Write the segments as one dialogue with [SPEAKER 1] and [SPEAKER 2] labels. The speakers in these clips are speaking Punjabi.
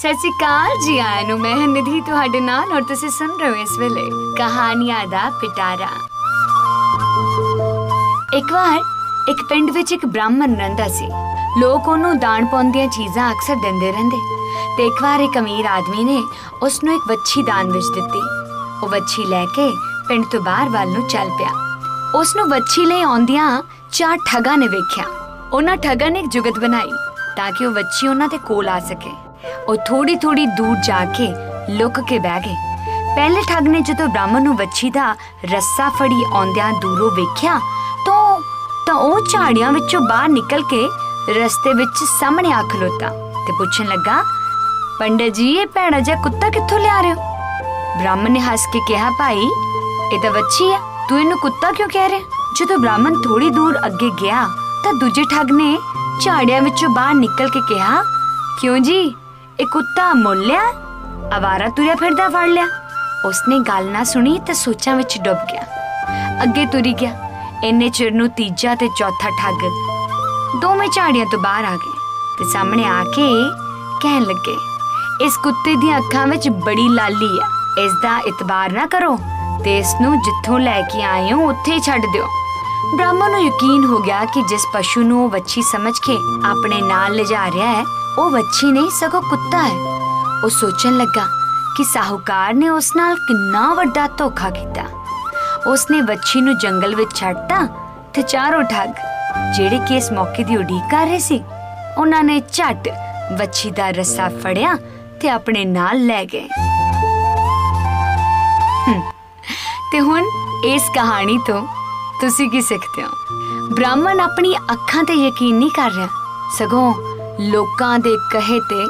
[SPEAKER 1] ਸਤਿ ਸ਼੍ਰੀ ਅਕਾਲ ਜੀ ਆਇਆਂ ਨੂੰ। ਮੈਂ ਹਾਂ ਨਿਧੀ ਤੁਹਾਡੇ ਨਾਲ ਔਰ ਤੁਸੀਂ ਸੁਣ ਰਹੇ ਹੋ ਇਸ ਵੇਲੇ ਕਹਾਣੀਆਂ ਦਾ ਪਿਟਾਰਾ। ਇੱਕ ਵਾਰ ਇੱਕ ਪਿੰਡ ਵਿੱਚ ਇੱਕ ਬ੍ਰਾਹਮਣ ਰਹਿੰਦਾ ਸੀ। ਲੋਕ ਉਹਨੂੰ ਦਾਨ ਪਾਉਂਦੀਆਂ ਚੀਜ਼ਾਂ ਅਕਸਰ ਦਿੰਦੇ ਰਹਿੰਦੇ। ਤੇ ਇੱਕ ਵਾਰ ਇੱਕ ਅਮੀਰ ਆਦਮੀ ਨੇ ਉਸ ਨੂੰ ਇੱਕ ਵੱਛੀ ਦਾਨ ਵਿੱਚ ਦਿੱਤੀ। ਉਹ ਵੱਛੀ ਲੈ ਕੇ ਪਿੰਡ ਤੋਂ ਬਾਹਰ ਵੱਲ ਨੂੰ ਚੱਲ ਪਿਆ। ਉਸ ਨੂੰ ਵੱਛੀ ਲਈ ਆਉਂਦਿਆਂ ਚਾਰ ਠੱਗਾਂ ਨੇ ਵੇਖਿਆ। ਉਹਨਾਂ ਠੱਗਾਂ ਨੇ ਇੱਕ ਜੁਗਤ ਬਣਾਈ ਤਾਂ ਕਿ ਉਹ ਵੱਛੀ ਉਹਨਾਂ ਦੇ ਕੋਲ ਆ ਸਕੇ। ਉਹ ਥੋੜੀ ਥੋੜੀ ਦੂਰ ਜਾ ਕੇ ਲੁਕ ਕੇ ਬਹਿ ਗਏ। ਪਹਿਲੇ ਠੱਗ ਨੇ ਜਦੋਂ ਬ੍ਰਾਹਮਣ ਨੂੰ ਵੱਛੀ ਦਾ ਰੱਸਾ ਫੜੀ ਆਉਂਦਿਆਂ ਦੂਰੋਂ ਵੇਖਿਆ, ਤਾਂ ਤਾਂ ਉਹ ਝਾੜੀਆਂ ਵਿੱਚੋਂ ਬਾਹਰ ਨਿਕਲ ਕੇ ਰਸਤੇ ਵਿੱਚ ਸਾਹਮਣੇ ਆ ਖਲੋਤਾ ਤੇ ਪੁੱਛਣ ਲੱਗਾ, ਪੰਡਤ ਜੀ, ਇਹ ਭੈੜਾ ਜਿਹਾ ਕੁੱਤਾ ਕਿੱਥੋਂ ਲਿਆ ਰਹੇ ਹੋ? ਬ੍ਰਾਹਮਣ ਨੇ ਹੱਸ ਕੇ ਕਿਹਾ, ਭਾਈ, ਇਹ ਤਾਂ ਵੱਛੀ ਆ, ਤੂੰ ਇਹਨੂੰ ਕੁੱਤਾ ਕਿਉਂ ਕਹਿ ਰਿਹਾ? ਜਦੋਂ ਬ੍ਰਾਹਮਣ ਥੋੜੀ ਦੂਰ ਅੱਗੇ ਗਿਆ, ਤਾਂ ਦੂਜੇ ਠੱਗ ਨੇ ਝਾੜੀਆਂ ਵਿੱਚੋਂ ਬਾਹਰ ਨਿਕਲ ਕੇ ਕਿਹਾ, ਕਿਉਂ ਜੀ ਇਹ ਕੁੱਤਾ ਮੁੱਲ ਲਿਆ, ਆਵਾਰਾ ਤੁਰਿਆ ਫਿਰਦਾ ਫੜ ਲਿਆ। ਉਸਨੇ ਗੱਲ ਨਾ ਸੁਣੀ ਤੇ ਸੋਚਾਂ ਵਿੱਚ ਡੁੱਬ ਗਿਆ। ਅੱਗੇ ਤੁਰੀ ਗਿਆ। ਇੰਨੇ ਚਿਰ ਨੂੰ ਤੀਜਾ ਤੇ ਚੌਥਾ ਠੱਗ ਦੋਵੇਂ ਝਾੜੀਆਂ ਤੋਂ ਬਾਹਰ ਆ ਗਏ ਤੇ ਸਾਹਮਣੇ ਆ ਕੇ ਕਹਿਣ ਲੱਗੇ, ਇਸ ਕੁੱਤੇ ਦੀਆਂ ਅੱਖਾਂ ਵਿੱਚ ਬੜੀ ਲਾਲੀ ਆ। ਇਸ ਦਾ ਇਤਬਾਰ ਨਾ ਕਰੋ ਤੇ ਇਸ ਨੂੰ ਜਿੱਥੋਂ ਲੈ ਕੇ ਆਏ ਹੋ, ਉੱਥੇ ਹੀ ਛੱਡ ਦਿਓ। ਬ੍ਰਾਹਮਣ ਨੂੰ ਯਕੀਨ ਹੋ ਗਿਆ ਕਿ ਜਿਸ ਪਸ਼ੂ ਨੂੰ ਉਹ ਵੱਛੀ ਸਮਝ ਕੇ ਆਪਣੇ ਨਾਲ ਲਿਜਾ ਰਿਹਾ ਹੈ ਉਹ ਵੱਛੀ ਨਹੀਂ ਸਗੋਂ ਕੁੱਤਾ ਹੈ। ਉਹ ਸੋਚਣ ਲੱਗਾ ਕਿ ਸਾਹੂਕਾਰ ਨੇ ਉਸ ਨਾਲ ਕਿੰਨਾ ਵੱਡਾ ਧੋਖਾ ਕੀਤਾ। ਉਸਨੇ ਵੱਛੀ ਨੂੰ ਜੰਗਲ ਵਿੱਚ ਛੱਡਤਾ ਤੇ ਚਾਰੋਂ ਠੱਗ ਜਿਹੜੇ ਕਿ ਇਸ ਮੌਕੇ ਦੀ ਉਡੀਕ ਕਰ ਰਹੇ ਸੀ ਉਹਨਾਂ ਨੇ ਝੱਟ ਵੱਛੀ ਦਾ ਰੱਸਾ ਫੜਿਆ ਤੇ ਆਪਣੇ ਨਾਲ ਲੈ ਗਏ। ਹਮ, ਤੇ ਹੁਣ ਇਸ ਕਹਾਣੀ ਤੋਂ ਤੁਸੀਂ ਕੀ ਸਿੱਖਦੇ ਹੋ? ਬ੍ਰਾਹਮਣ ਆਪਣੀ ਅੱਖਾਂ ਤੇ ਯਕੀਨ ਨਹੀਂ ਕਰ ਰਿਹਾ ਸਗੋਂ ਲੋਕਾਂ ਦੇ ਕਹੇ ਤੇ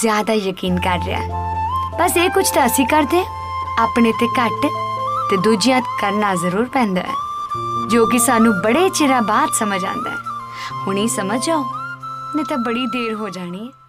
[SPEAKER 1] ਜ਼ਿਆਦਾ ਯਕੀਨ ਕਰ ਰਿਹਾ ਹੈ। ਬਸ ਇਹ ਕੁਝ ਤਾਂ ਅਸੀਂ ਕਰਦੇ ਹਾਂ, ਆਪਣੇ ਤੇ ਘੱਟ ਤੇ ਦੂਜਿਆਂ ਤੇ ਕਰਨਾ ਜ਼ਰੂਰ ਪੈਂਦਾ ਹੈ। ਜੋ ਕਿ ਸਾਨੂੰ ਬੜੇ ਚਿਰਾਂ ਬਾਅਦ ਸਮਝ ਆਉਂਦਾ ਹੈ। ਹੁਣੀ ਸਮਝ ਆਓ ਨਹੀਂ ਤਾਂ ਬੜੀ ਦੇਰ ਹੋ ਜਾਣੀ ਹੈ।